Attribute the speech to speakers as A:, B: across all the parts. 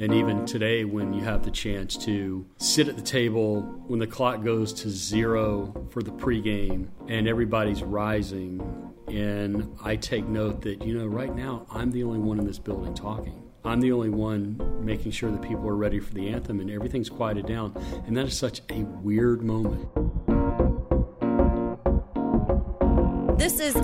A: And even today, when you have the chance to sit at the table when the clock goes to zero for the pregame and everybody's rising, and I take note that, you know, right now I'm the only one in this building talking. I'm the only one making sure that people are ready for the anthem and everything's quieted down. And that is such a weird moment.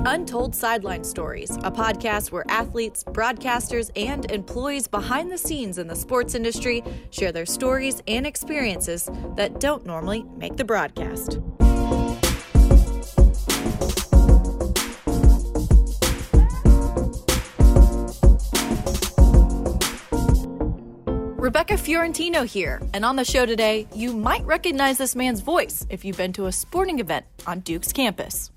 B: Untold Sideline Stories, a podcast where athletes, broadcasters, and employees behind the scenes in the sports industry share their stories and experiences that don't normally make the broadcast. Rebecca Fiorentino here, and on the show today, you might recognize this man's voice if you've been to a sporting event on Duke's campus.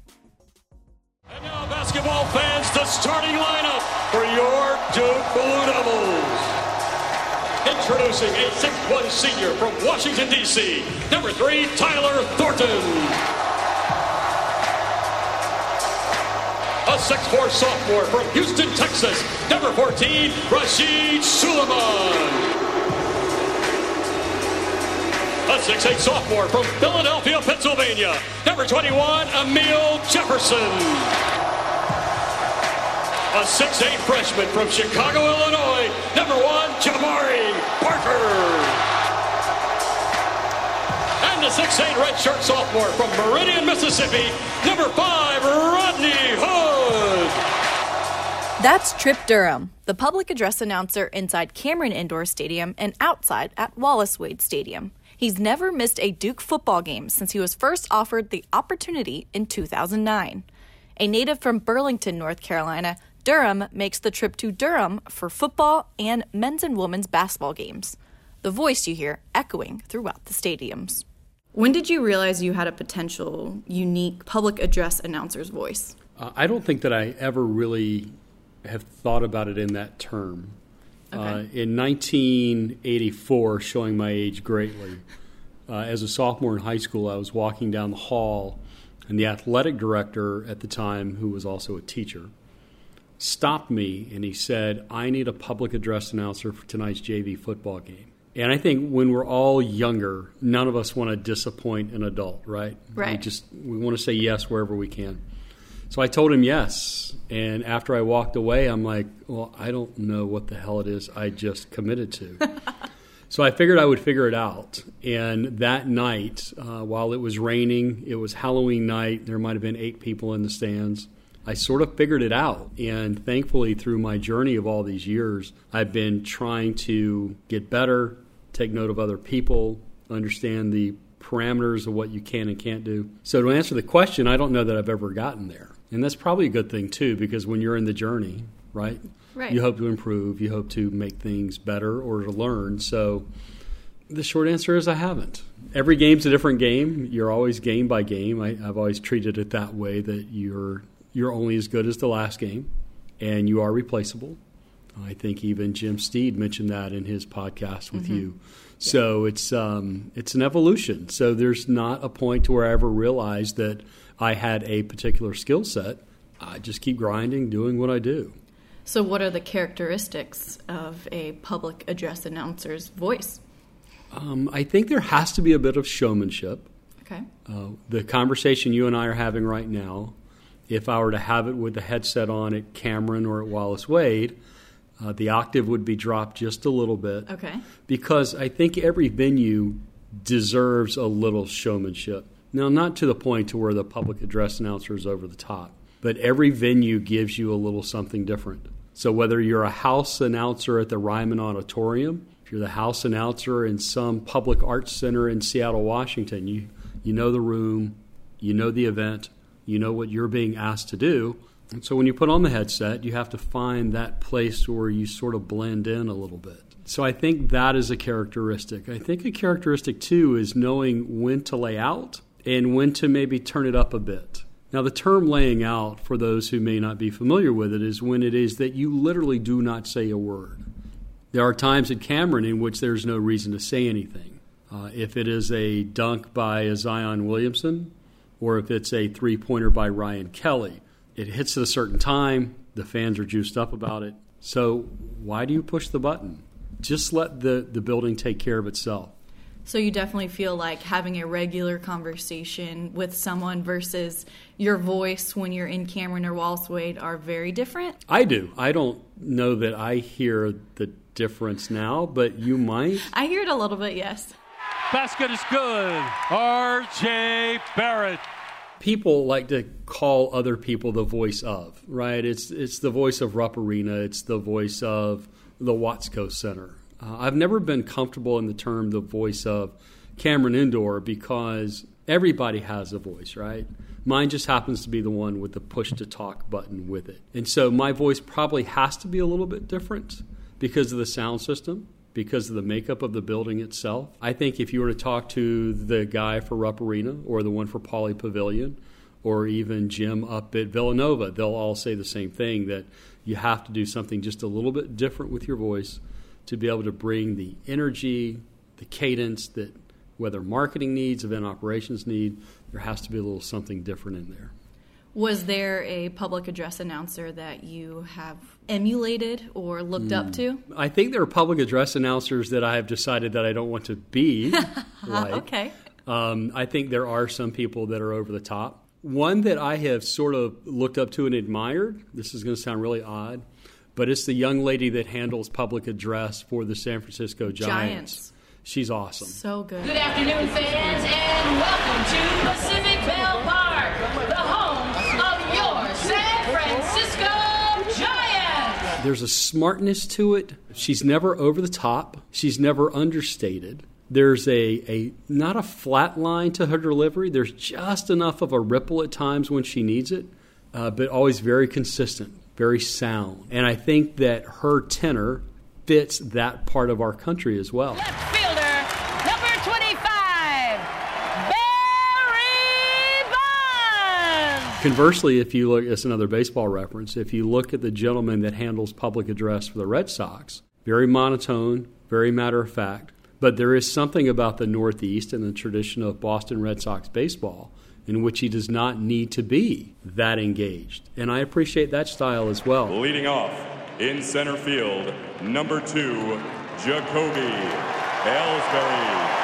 C: Basketball fans, the starting lineup for your Duke Blue Devils. Introducing a 6'1 senior from Washington, D.C., number three, Tyler Thornton. A 6'4 sophomore from Houston, Texas, number 14, Rasheed Sulaimon. A 6'8 sophomore from Philadelphia, Pennsylvania, number 21, Amile Jefferson. A 6'8 freshman from Chicago, Illinois, number one, Jabari Parker. And the 6'8 redshirt sophomore from Meridian, Mississippi, number five, Rodney Hood.
B: That's Trip Durham, the public address announcer inside Cameron Indoor Stadium and outside at Wallace Wade Stadium. He's never missed a Duke football game since he was first offered the opportunity in 2009. A native from Burlington, North Carolina, Durham makes the trip to Durham for football and men's and women's basketball games. The voice you hear echoing throughout the stadiums. When did you realize you had a potential, unique public address announcer's voice?
A: Uh, I don't think that I ever really have thought about it in that term.
B: Okay.
A: Uh, in 1984, showing my age greatly, uh, as a sophomore in high school, I was walking down the hall, and the athletic director at the time, who was also a teacher, stopped me and he said, I need a public address announcer for tonight's JV football game. And I think when we're all younger, none of us want to disappoint an adult, right?
B: Right.
A: We just we want to say yes wherever we can. So I told him yes. And after I walked away, I'm like, well, I don't know what the hell it is I just committed to. so I figured I would figure it out. And that night, uh, while it was raining, it was Halloween night, there might have been eight people in the stands. I sort of figured it out. And thankfully, through my journey of all these years, I've been trying to get better, take note of other people, understand the parameters of what you can and can't do. So, to answer the question, I don't know that I've ever gotten there. And that's probably a good thing, too, because when you're in the journey, right?
B: Right.
A: You hope to improve, you hope to make things better or to learn. So, the short answer is I haven't. Every game's a different game. You're always game by game. I, I've always treated it that way that you're you're only as good as the last game, and you are replaceable. I think even Jim Steed mentioned that in his podcast with you. So it's um, it's an evolution. So there's not a point to where I ever realized that I had a particular skill set. I just keep grinding, doing what I do.
B: So, what are the characteristics of a public address announcer's voice?
A: Um, I think there has to be a bit of showmanship.
B: Okay.
A: Uh, the conversation you and I are having right now, if I were to have it with the headset on at Cameron or at Wallace Wade, uh, the octave would be dropped just a little bit.
B: Okay.
A: Because I think every venue deserves a little showmanship. Now, not to the point to where the public address announcer is over the top, but every venue gives you a little something different. So whether you're a house announcer at the Ryman Auditorium, if you're the house announcer in some public arts center in Seattle, Washington, you you know the room, you know the event, you know what you're being asked to do. And so when you put on the headset, you have to find that place where you sort of blend in a little bit. So I think that is a characteristic. I think a characteristic too is knowing when to lay out and when to maybe turn it up a bit. Now, the term laying out, for those who may not be familiar with it, is when it is that you literally do not say a word. There are times at Cameron in which there's no reason to say anything. Uh, if it is a dunk by a Zion Williamson, or if it's a three pointer by Ryan Kelly, it hits at a certain time, the fans are juiced up about it. So, why do you push the button? just let the, the building take care of itself.
B: So you definitely feel like having a regular conversation with someone versus your voice when you're in Cameron or Wallace Wade are very different?
A: I do. I don't know that I hear the difference now, but you might.
B: I hear it a little bit, yes.
C: Basket is good. R.J. Barrett.
A: People like to call other people the voice of, right? It's it's the voice of Rupp Arena. It's the voice of the Watsco Center. Uh, I've never been comfortable in the term the voice of Cameron Indoor because everybody has a voice, right? Mine just happens to be the one with the push to talk button with it. And so my voice probably has to be a little bit different because of the sound system, because of the makeup of the building itself. I think if you were to talk to the guy for Rupp Arena or the one for Pauley Pavilion or even Jim up at Villanova, they'll all say the same thing that you have to do something just a little bit different with your voice to be able to bring the energy, the cadence that whether marketing needs, event operations need, there has to be a little something different in there.
B: Was there a public address announcer that you have emulated or looked mm. up to?
A: Hmm. I think there are public address announcers that I have decided that I don't want to be like.
B: okay.
A: Um, I think there are some people that are over the top. One that I have sort of looked up to and admired, this is going to sound really odd, but it's the young lady that handles public address for the San Francisco Giants. Giants. She's awesome.
B: So good.
D: Good afternoon, fans, and welcome to Pacific Bell Park, the home of your San Francisco Giants.
A: There's a smartness to it. She's never over the top. She's never understated. There's a, a not a flat line to her delivery. There's just enough of a ripple at times when she needs it, uh, but always very consistent very sound. And I think that her tenor fits that part of our country as well. Conversely, if you look, it's another baseball reference. If you look at the gentleman that handles public address for the Red Sox, very monotone, very matter of fact, but there is something about the Northeast and the tradition of Boston Red Sox baseball in which he does not need to be that engaged. And I appreciate that style as well.
E: Leading off in center field, number two, Jacoby Ellsbury.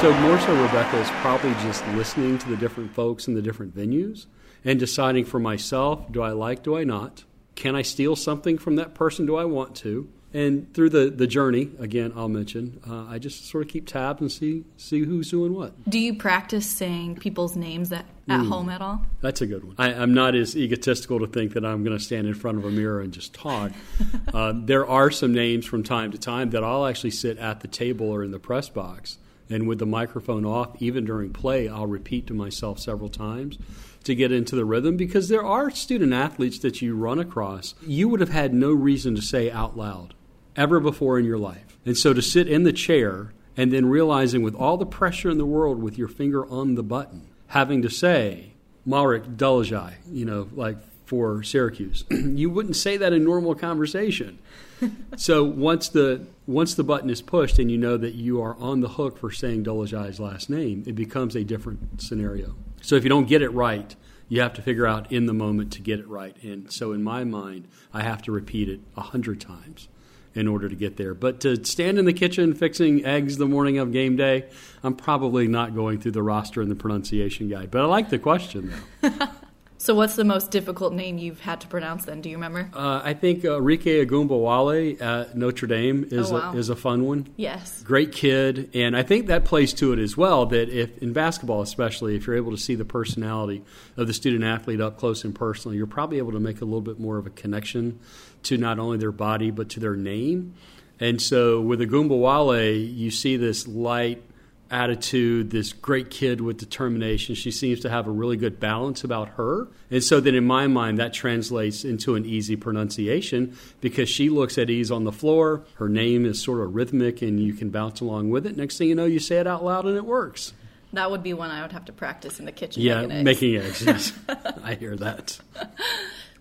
A: So, more so, Rebecca is probably just listening to the different folks in the different venues and deciding for myself do I like, do I not? Can I steal something from that person? Do I want to? And through the, the journey, again, I'll mention, uh, I just sort of keep tabs and see see who's doing what.
B: Do you practice saying people's names at, at mm, home at all?
A: That's a good one. I, am not as egotistical to think that I'm going to stand in front of a mirror and just talk. uh, there are some names from time to time that I'll actually sit at the table or in the press box. And with the microphone off, even during play, I'll repeat to myself several times to get into the rhythm because there are student athletes that you run across you would have had no reason to say out loud ever before in your life. And so to sit in the chair and then realizing with all the pressure in the world with your finger on the button, having to say, Marek Dolezaj, you know, like for Syracuse. you wouldn't say that in normal conversation. so once the once the button is pushed and you know that you are on the hook for saying Dolezaj's last name, it becomes a different scenario. So if you don't get it right, you have to figure out in the moment to get it right. And so in my mind, I have to repeat it a hundred times in order to get there. But to stand in the kitchen fixing eggs the morning of game day, I'm probably not going through the roster and the pronunciation guide. But I like the question, though.
B: So, what's the most difficult name you've had to pronounce? Then, do you remember?
A: Uh, I think uh, Arike Ogunbowale at Notre Dame is
B: oh, wow.
A: a, is a fun one.
B: Yes,
A: great kid, and I think that plays to it as well. That if in basketball, especially, if you're able to see the personality of the student athlete up close and personal, you're probably able to make a little bit more of a connection to not only their body but to their name. And so, with Ogunbowale, you see this light attitude, this great kid with determination. She seems to have a really good balance about her. And so then in my mind, that translates into an easy pronunciation because she looks at ease on the floor. Her name is sort of rhythmic and you can bounce along with it. Next thing you know, you say it out loud and it works.
B: That would be one I would have to practice in the kitchen.
A: Yeah,
B: making
A: eggs. Making eggs yes. I hear that.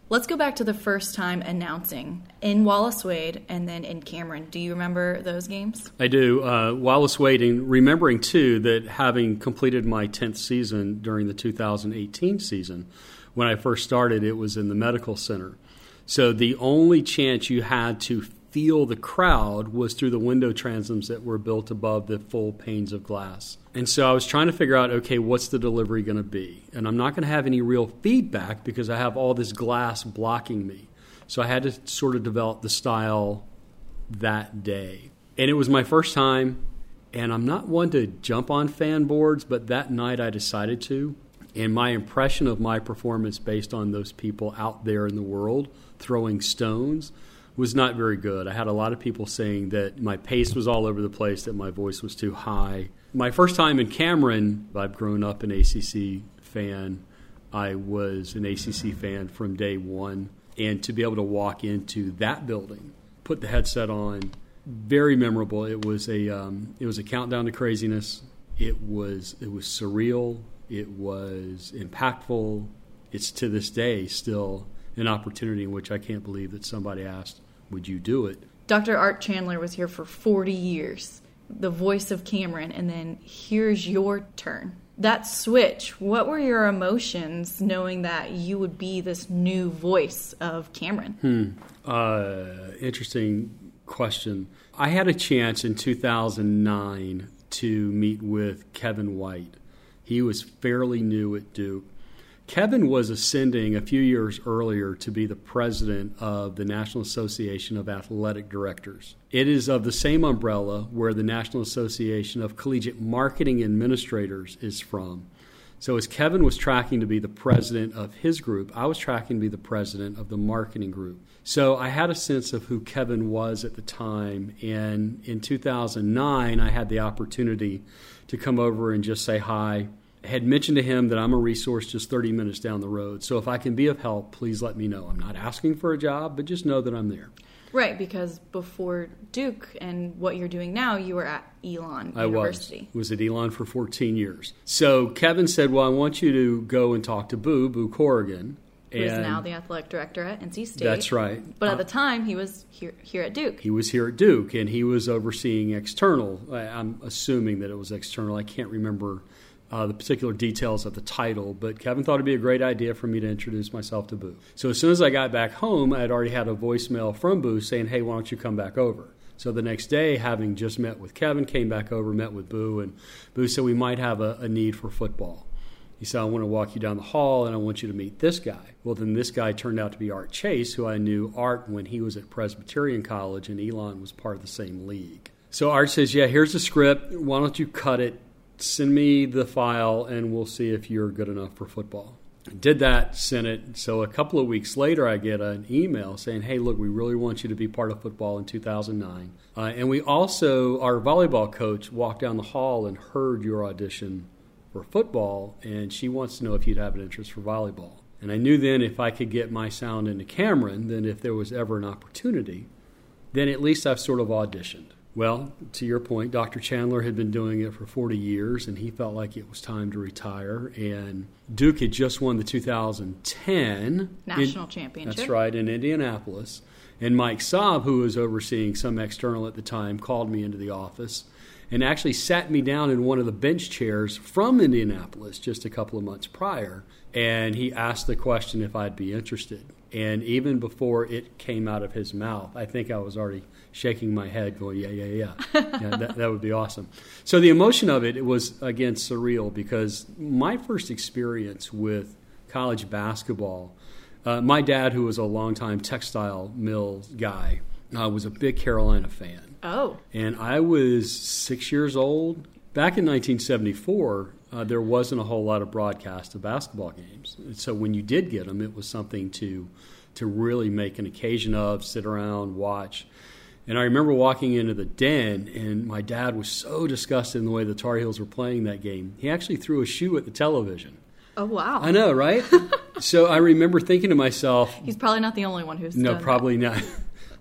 B: Let's go back to the first time announcing in Wallace Wade and then in Cameron. Do you remember those games?
A: I do. Uh, Wallace Wade, and remembering too that having completed my 10th season during the 2018 season, when I first started, it was in the medical center. So the only chance you had to feel the crowd was through the window transoms that were built above the full panes of glass. And so I was trying to figure out okay, what's the delivery going to be? And I'm not going to have any real feedback because I have all this glass blocking me. So I had to sort of develop the style that day. And it was my first time, and I'm not one to jump on fan boards, but that night I decided to. And my impression of my performance based on those people out there in the world throwing stones was not very good. I had a lot of people saying that my pace was all over the place, that my voice was too high. My first time in Cameron, I've grown up an ACC fan. I was an ACC fan from day one. And to be able to walk into that building, put the headset on, very memorable. It was a um, it was a countdown to craziness. It was it was surreal. It was impactful. It's to this day still an opportunity in which I can't believe that somebody asked, "Would you do it?"
B: Dr. Art Chandler was here for 40 years, the voice of Cameron, and then here's your turn. That switch, what were your emotions knowing that you would be this new voice of Cameron?
A: Hmm. Uh, interesting question. I had a chance in 2009 to meet with Kevin White. He was fairly new at Duke. Kevin was ascending a few years earlier to be the president of the National Association of Athletic Directors. It is of the same umbrella where the National Association of Collegiate Marketing Administrators is from. So, as Kevin was tracking to be the president of his group, I was tracking to be the president of the marketing group. So, I had a sense of who Kevin was at the time. And in 2009, I had the opportunity to come over and just say hi had mentioned to him that I'm a resource just 30 minutes down the road. So if I can be of help, please let me know. I'm not asking for a job, but just know that I'm there.
B: Right, because before Duke and what you're doing now, you were at Elon
A: I
B: University.
A: was. was at Elon for 14 years. So Kevin said, "Well, I want you to go and talk to Boo, Boo Corrigan."
B: Who is now the athletic director at NC State.
A: That's right.
B: But
A: Uh,
B: at the time, he was here, here at Duke.
A: He was here at Duke, and he was overseeing external. I- I'm assuming that it was external. I can't remember uh, the particular details of the title, but Kevin thought it'd be a great idea for me to introduce myself to Boo. So as soon as I got back home, I had already had a voicemail from Boo saying, "Hey, why don't you come back over?" So the next day, having just met with Kevin, came back over, met with Boo, and Boo said we might have a, a need for football. He said, I want to walk you down the hall and I want you to meet this guy. Well, then this guy turned out to be Art Chase, who I knew Art when he was at Presbyterian College and Elon was part of the same league. So Art says, Yeah, here's the script. Why don't you cut it? Send me the file and we'll see if you're good enough for football. I did that, sent it. So a couple of weeks later, I get an email saying, Hey, look, we really want you to be part of football in 2009. Uh, and we also, our volleyball coach walked down the hall and heard your audition for football, and she wants to know if you'd have an interest for volleyball. And I knew then if I could get my sound into Cameron, then if there was ever an opportunity, then at least I've sort of auditioned. Well, to your point, Dr. Chandler had been doing it for 40 years, and he felt like it was time to retire. And Duke had just won the 2010
B: National
A: in-
B: championship.
A: That's right, in Indianapolis. And Mike Saab, who was overseeing some external at the time, called me into the office and actually sat me down in one of the bench chairs from Indianapolis just a couple of months prior. And he asked the question if I'd be interested. And even before it came out of his mouth, I think I was already shaking my head, going, "Yeah, yeah, yeah, yeah that, that would be awesome." So the emotion of it, it was again surreal because my first experience with college basketball. Uh, my dad, who was a longtime textile mill guy, uh, was a big Carolina fan.
B: Oh,
A: And I was six years old. Back in 1974, uh, there wasn't a whole lot of broadcast of basketball games. So when you did get them, it was something to to really make an occasion of, sit around, watch. And I remember walking into the den, and my dad was so disgusted in the way the Tar Heels were playing that game. He actually threw a shoe at the television.
B: oh wow.
A: I know, right? so I remember thinking to myself,
B: He's probably not the only one who's
A: no,
B: done that.
A: probably not.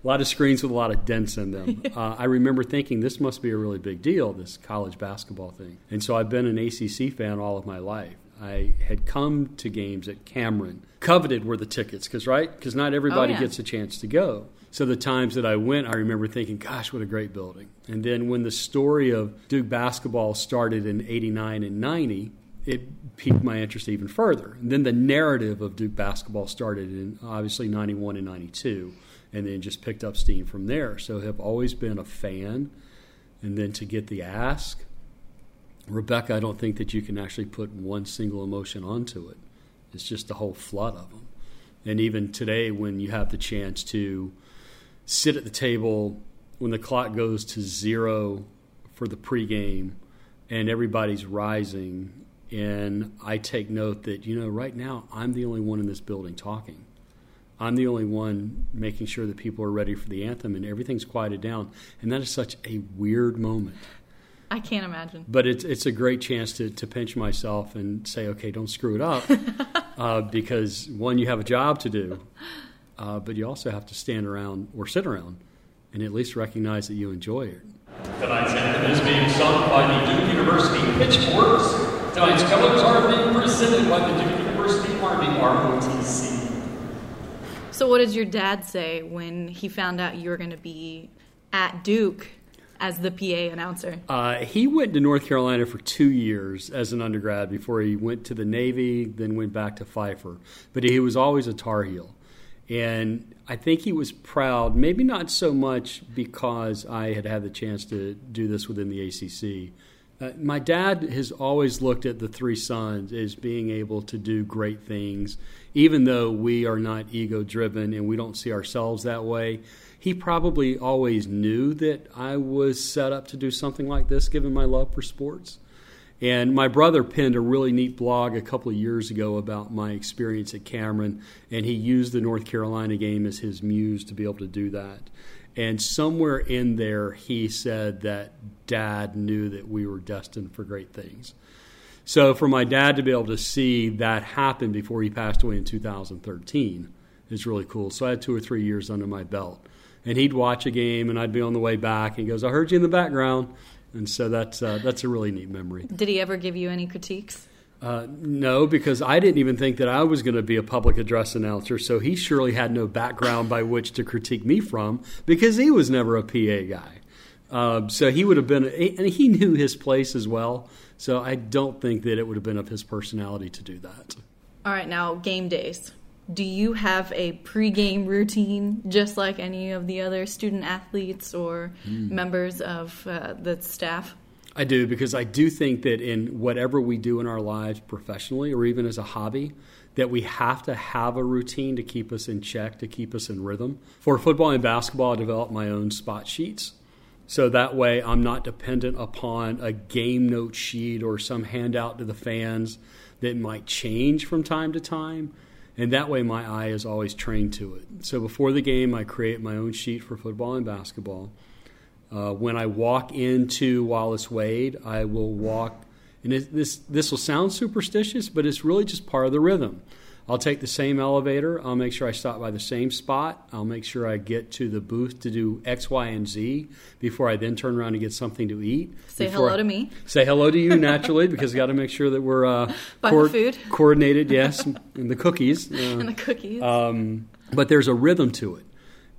A: A lot of screens with a lot of dents in them. uh, I remember thinking this must be a really big deal, this college basketball thing. And so I've been an ACC fan all of my life. I had come to games at Cameron. Coveted were the tickets, because right, because not everybody
B: Oh, yeah.
A: gets a chance to go. So the times that I went, I remember thinking, "Gosh, what a great building!" And then when the story of Duke basketball started in '89 and '90, it piqued my interest even further. And then the narrative of Duke basketball started in obviously 91 and 92, and then just picked up steam from there. So have always been a fan. And then to get the ask, Rebecca, I don't think that you can actually put one single emotion onto it. It's just the whole flood of them. And even today, when you have the chance to sit at the table when the clock goes to zero for the pregame and everybody's rising, and I take note that, you know, right now I'm the only one in this building talking. I'm the only one making sure that people are ready for the anthem and everything's quieted down. And that is such a weird moment.
B: I can't imagine.
A: But it's it's a great chance to, to pinch myself and say, okay, don't screw it up, uh, because one, you have a job to do, uh, but you also have to stand around or sit around and at least recognize that you enjoy it.
C: Tonight's anthem is being sung by the Duke University Pitchforks. Tonight's colors are being presented by the Duke University Army ROTC.
B: So, what did your dad say when he found out you were going to be at Duke as the PA announcer?
A: Uh, he went to North Carolina for two years as an undergrad before he went to the Navy, then went back to Pfeiffer. But he was always a Tar Heel. And I think he was proud, maybe not so much because I had had the chance to do this within the ACC. Uh, my dad has always looked at the three sons as being able to do great things, even though we are not ego driven and we don't see ourselves that way. He probably always knew that I was set up to do something like this, given my love for sports. And my brother penned a really neat blog a couple of years ago about my experience at Cameron, and he used the North Carolina game as his muse to be able to do that. And somewhere in there, he said that dad knew that we were destined for great things. So for my dad to be able to see that happen before he passed away in 2013 is really cool. So I had two or three years under my belt. And he'd watch a game, and I'd be on the way back, and he goes, I heard you in the background. And so that's uh, that's a really neat memory.
B: Did he ever give you any critiques?
A: Uh, no, because I didn't even think that I was going to be a public address announcer. So he surely had no background by which to critique me from because he was never a PA guy. Uh, so he would have been, and he knew his place as well. So I don't think that it would have been of his personality to do that.
B: All right, now game days. Do you have a pregame routine just like any of the other student athletes or
A: Hmm.
B: members of uh, the staff?
A: I do because I do think that in whatever we do in our lives professionally or even as a hobby, that we have to have a routine to keep us in check, to keep us in rhythm. For football and basketball, I developed my own spot sheets. So that way I'm not dependent upon a game note sheet or some handout to the fans that might change from time to time. And that way my eye is always trained to it. So before the game, I create my own sheet for football and basketball. Uh, when I walk into Wallace Wade, I will walk, and it, this this will sound superstitious, but it's really just part of the rhythm. I'll take the same elevator. I'll make sure I stop by the same spot. I'll make sure I get to the booth to do X, Y, and Z before I then turn around and get something to eat.
B: Say hello
A: I-
B: to me.
A: Say hello to you naturally because got to make sure that we're uh,
B: the food.
A: coordinated. Yes, and the cookies. Uh,
B: And the cookies.
A: um, but there's a rhythm to it.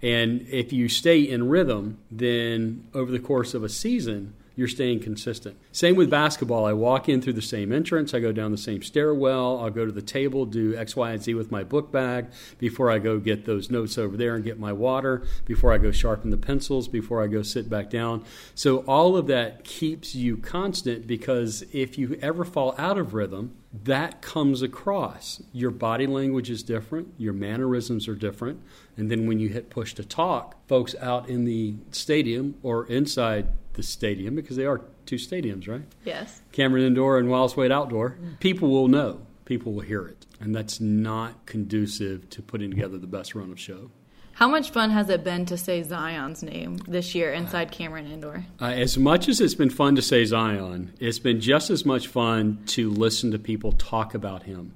A: And if you stay in rhythm, then over the course of a season, you're staying consistent. Same with basketball. I walk in through the same entrance. I go down the same stairwell. I'll go to the table, do X, Y, and Z with my book bag before I go get those notes over there and get my water, before I go sharpen the pencils, before I go sit back down. So all of that keeps you constant because if you ever fall out of rhythm, that comes across. Your body language is different, your mannerisms are different, and then when you hit push to talk, folks out in the stadium or inside the stadium, because they are two stadiums, right?
B: yes.
A: Cameron Indoor and Wallace Wade Outdoor, people will know, people will hear it, and that's not conducive to putting together the best run of show.
B: How much fun has it been to say Zion's name this year inside Cameron Indoor?
A: Uh, as much as it's been fun to say Zion, it's been just as much fun to listen to people talk about him.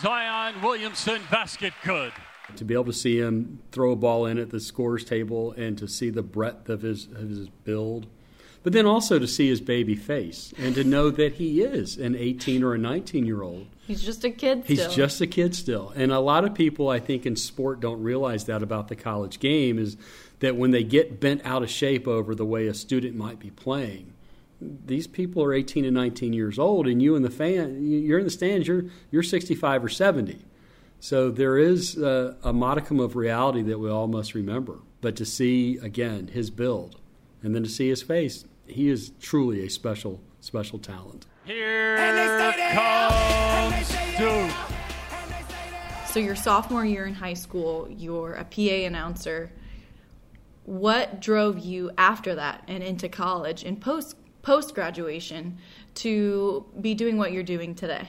C: Zion Williamson, basket good.
A: to be able to see him throw a ball in at the scores table and to see the breadth of his, of his build, but then also to see his baby face and to know that he is an 18 or a 19 year old.
B: He's just a kid
A: He's just a kid still. And a lot of people, I think, in sport don't realize that about the college game is that when they get bent out of shape over the way a student might be playing, these people are 18 and 19 years old, and you and the fan, you're in the stands, you're, you're 65 or 70. So there is a, a modicum of reality that we all must remember. But to see, again, his build and then to see his face, he is truly a special, special talent.
C: Here comes Duke.
B: So your sophomore year in high school, you're a PA announcer. What drove you after that and into college and post post graduation to be doing what you're doing today?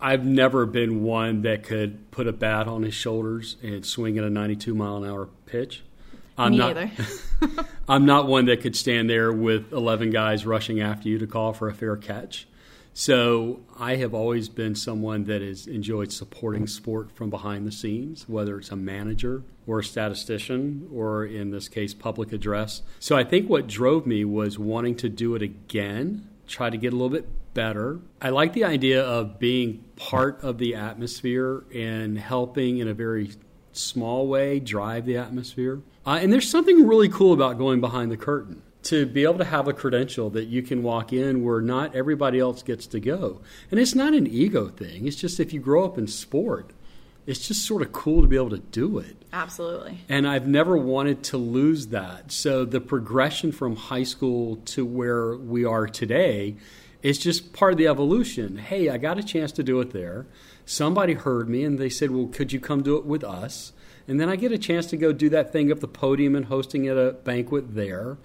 A: I've never been one that could put a bat on his shoulders and swing at a 92 mile an hour pitch. I'm
B: Me
A: not,
B: either.
A: I'm not one that could stand there with 11 guys rushing after you to call for a fair catch. So I have always been someone that has enjoyed supporting sport from behind the scenes, whether it's a manager or a statistician or in this case public address. So I think what drove me was wanting to do it again, try to get a little bit better. I like the idea of being part of the atmosphere and helping in a very small way drive the atmosphere. Uh, and there's something really cool about going behind the curtain to be able to have a credential that you can walk in where not everybody else gets to go. And it's not an ego thing, it's just if you grow up in sport, it's just sort of cool to be able to do it.
B: Absolutely.
A: And I've never wanted to lose that. So the progression from high school to where we are today is just part of the evolution. Hey, I got a chance to do it there. Somebody heard me and they said, Well, could you come do it with us? And then I get a chance to go do that thing up the podium and hosting at a banquet there.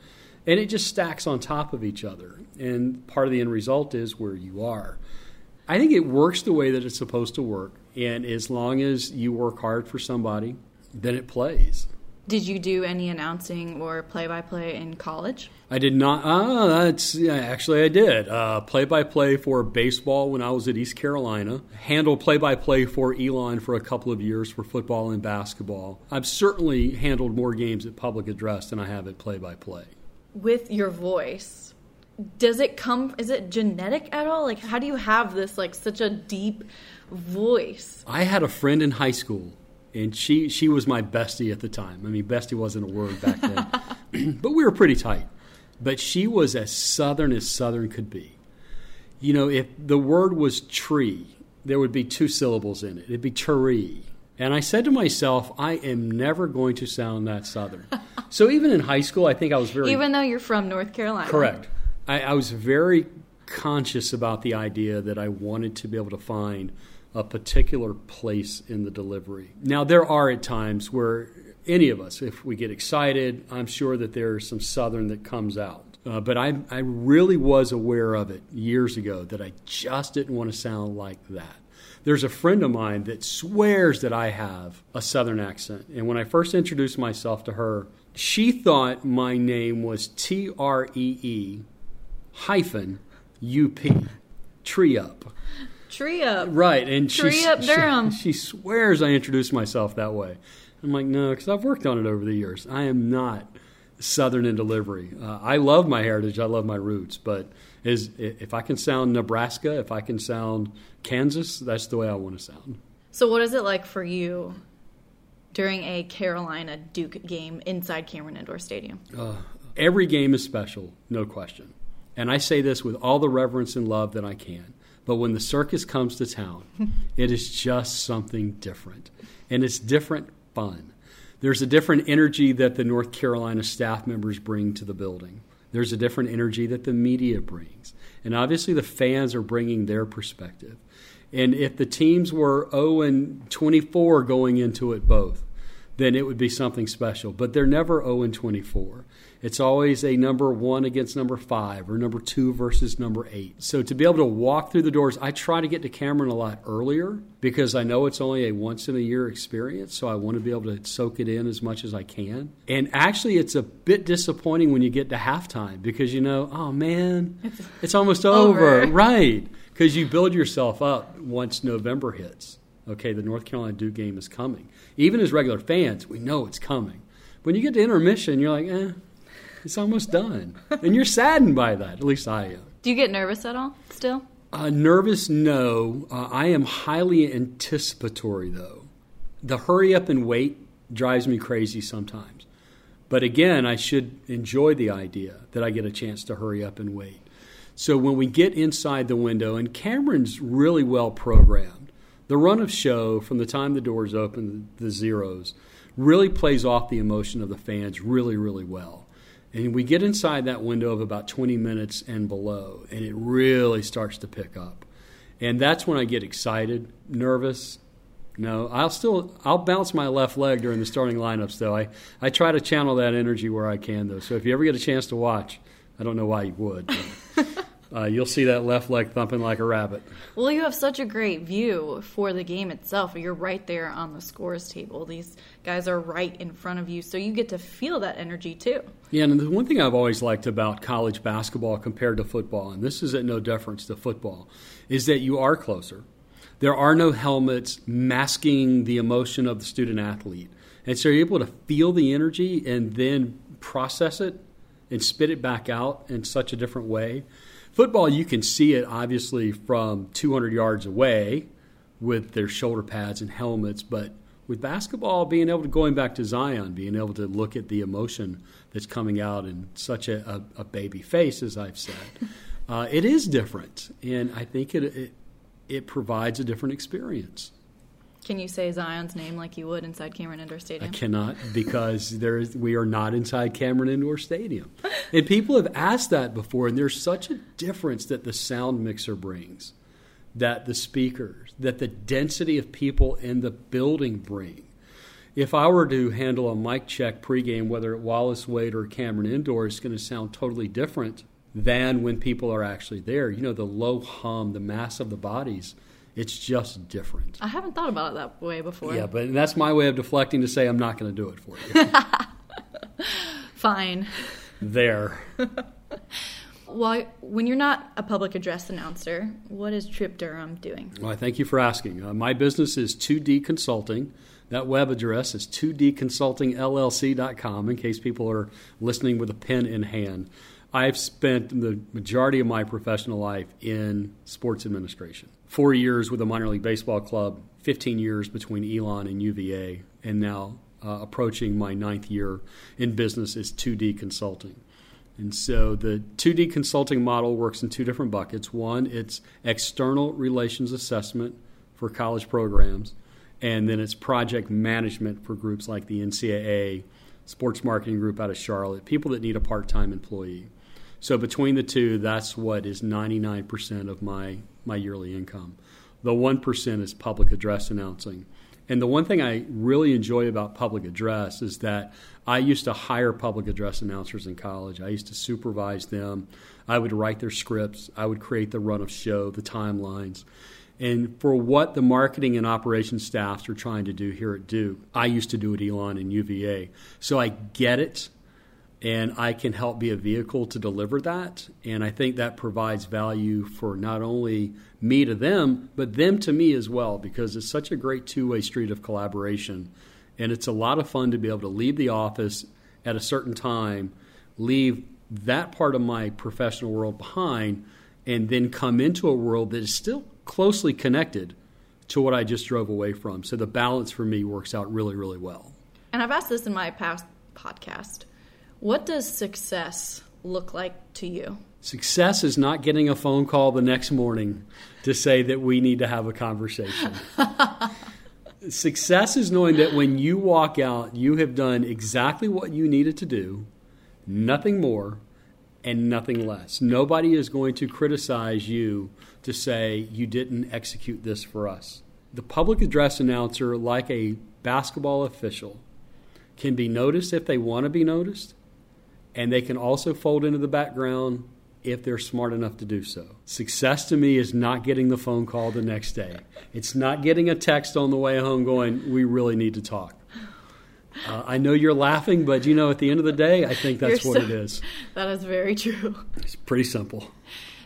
A: And it just stacks on top of each other. And part of the end result is where you are. I think it works the way that it's supposed to work. And as long as you work hard for somebody, then it plays.
B: Did you do any announcing or play by play in college?
A: I did not. Ah, that's yeah, actually I did. Play by play for baseball when I was at East Carolina. Handled play by play for Elon for a couple of years for football and basketball. I've certainly handled more games at public address than I have at play by play.
B: With your voice, does it come? Is it genetic at all? Like, how do you have this like such a deep voice?
A: I had a friend in high school, and she she was my bestie at the time. I mean, bestie wasn't a word back then, but we were pretty tight. But she was as southern as southern could be. You know, if the word was tree, there would be two syllables in it. It'd be tree. And I said to myself, I am never going to sound that southern. so even in high school, I think I was very
B: Even though you're from North Carolina.
A: Correct. I, I was very conscious about the idea that I wanted to be able to find a particular place in the delivery. Now, there are at times where any of us, if we get excited, I'm sure that there's some Southern that comes out. Uh, but I, I really was aware of it years ago that I just didn't want to sound like that. There's a friend of mine that swears that I have a Southern accent. And when I first introduced myself to her, she thought my name was T R E E hyphen U P, Tree Up.
B: Tree up.
A: Right, and she,
B: Tree up
A: she-
B: Durham.
A: She, swears I introduced myself that way. I'm like, no, because I've worked on it over the years. I am not Southern in delivery. Uh, I love my heritage. I love my roots, but is if I can sound Nebraska, if I can sound Kansas, that's the way I want to sound.
B: So, what is it like for you during a Carolina Duke game inside Cameron Indoor Stadium?
A: Every game is special, no question. And I say this with all the reverence and love that I can. But when the circus comes to town, it is just something different. And it's different fun. There's a different energy that the North Carolina staff members bring to the building. There's a different energy that the media brings. And obviously, the fans are bringing their perspective. And if the teams were 0 and 24 going into it both, then it would be something special. But they're never 0 and 24. It's always a number one against number five or number two versus number eight. So to be able to walk through the doors, I try to get to Cameron a lot earlier because I know it's only a once in a year experience. So I want to be able to soak it in as much as I can. And actually, it's a bit disappointing when you get to halftime because you know, oh man, it's, almost over.
B: over.
A: Right. Because you build yourself up once November hits. Okay, the North Carolina Duke game is coming. Even as regular fans, we know it's coming. When you get to intermission, you're like, eh, it's almost done. and you're saddened by that. At least I am.
B: Do you get nervous at all still?
A: Uh, nervous, no. Uh, I am highly anticipatory, though. The hurry up and wait drives me crazy sometimes. But again, I should enjoy the idea that I get a chance to hurry up and wait. So when we get inside the window, and Cameron's really well programmed, the run of show from the time the doors open, the zeros, really plays off the emotion of the fans really, really well. And we get inside that window of about 20 minutes and below, and it really starts to pick up. And that's when I get excited, nervous, no, I'll still I'll bounce my left leg during the starting lineups though. I, I try to channel that energy where I can though. So if you ever get a chance to watch, I don't know why you would. But, uh, you'll see that left leg thumping like a rabbit.
B: Well, you have such a great view for the game itself. You're right there on the scores table. These guys are right in front of you, so you get to feel that energy too.
A: Yeah, and the one thing I've always liked about college basketball compared to football, and this is at no deference to football, is that you are closer there are no helmets masking the emotion of the student athlete. And so you're able to feel the energy and then process it and spit it back out in such a different way. Football, you can see it obviously from 200 yards away with their shoulder pads and helmets, but with basketball, being able to going back to Zion, being able to look at the emotion that's coming out in such a, a, a baby face, as I've said, uh, it is different, and I think it, it it provides a different experience.
B: Can you say Zion's name like you would inside Cameron Indoor Stadium?
A: I cannot because there is, we are not inside Cameron Indoor Stadium. and people have asked that before, and there's such a difference that the sound mixer brings, that the speakers, that the density of people in the building bring. If I were to handle a mic check pregame, whether at Wallace Wade or Cameron Indoor, it's going to sound totally different than when people are actually there. You know, the low hum, the mass of the bodies, it's just different.
B: I haven't thought about it that way before.
A: Yeah, but that's my way of deflecting to say I'm not going to do it for you.
B: Fine.
A: There.
B: well, when you're not a public address announcer, what is Trip Durham doing?
A: Well, thank you for asking. Uh, my business is 2D Consulting. That web address is 2dconsultingllc.com in case people are listening with a pen in hand. I've spent the majority of my professional life in sports administration. Four years with a minor league baseball club, 15 years between Elon and UVA, and now uh, approaching my ninth year in business is 2D consulting. And so the 2D consulting model works in two different buckets. One, it's external relations assessment for college programs, and then it's project management for groups like the NCAA, sports marketing group out of Charlotte, people that need a part time employee. So between the two, that's what is 99% of my, my yearly income. The 1% is public address announcing. And the one thing I really enjoy about public address is that I used to hire public address announcers in college. I used to supervise them. I would write their scripts. I would create the run of show, the timelines. And for what the marketing and operations staffs are trying to do here at Duke, I used to do at Elon and UVA. So I get it and I can help be a vehicle to deliver that. And I think that provides value for not only me to them, but them to me as well, because it's such a great two way street of collaboration. And it's a lot of fun to be able to leave the office at a certain time, leave that part of my professional world behind, and then come into a world that is still closely connected to what I just drove away from. So the balance for me works out really, really well.
B: And I've asked this in my past podcast what does success look like to you?
A: Success is not getting a phone call the next morning to say that we need to have a conversation. Success is knowing that when you walk out, you have done exactly what you needed to do, nothing more and nothing less. Nobody is going to criticize you to say you didn't execute this for us. The public address announcer, like a basketball official, can be noticed if they want to be noticed and they can also fold into the background if they're smart enough to do so. Success to me is not getting the phone call the next day. It's not getting a text on the way home going, "We really need to talk." Uh, I know you're laughing, but you know, at the end of the day, I think that's what it is.
B: That is very true.
A: It's pretty simple.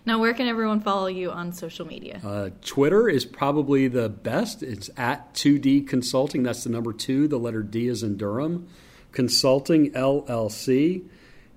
B: Now, where can everyone follow you on social media?
A: Uh, Twitter is probably the best. It's at 2D Consulting. That's the number two. The letter D is in Durham. Consulting LLC.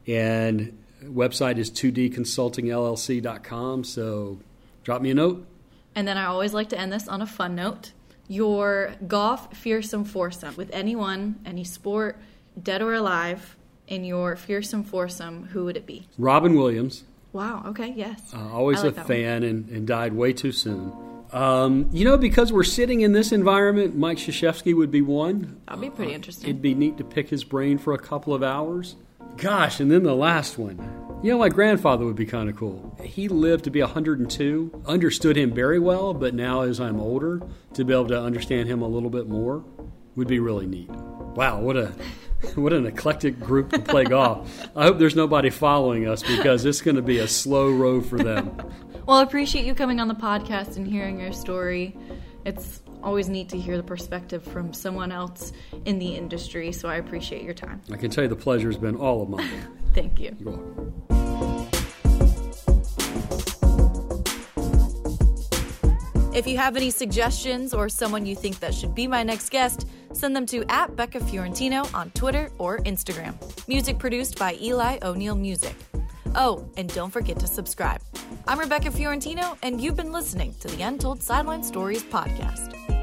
A: And website is 2dconsultingllc.com. So drop me a note.
B: And then I always like to end this on a fun note. Your golf fearsome foursome with anyone, any sport, dead or alive, in your fearsome foursome, who would it be?
A: Robin Williams,
B: Wow. Okay. Yes.
A: uh, always
B: like
A: a fan and, and died way too soon. Um, you know, because we're sitting in this environment, Mike Krzyzewski would be one.
B: That'd be pretty interesting.
A: It'd be neat to pick his brain for a couple of hours. Gosh, and then the last one. You know, my grandfather would be kind of cool. He lived to be 102, understood him very well, but now as I'm older, to be able to understand him a little bit more would be really neat. Wow, what a what an eclectic group to play golf. I hope there's nobody following us because it's going to be a slow road for them.
B: Well, I appreciate you coming on the podcast and hearing your story. It's always neat to hear the perspective from someone else in the industry, so I appreciate your time.
A: I can tell you the pleasure's been all of mine.
B: Thank you.
A: You're welcome.
B: If you have any suggestions or someone you think that should be my next guest, send them to at Becca Fiorentino on Twitter or Instagram. Music produced by Eli O'Neill Music. Oh, and don't forget to subscribe. I'm Rebecca Fiorentino, and you've been listening to the Untold Sideline Stories podcast.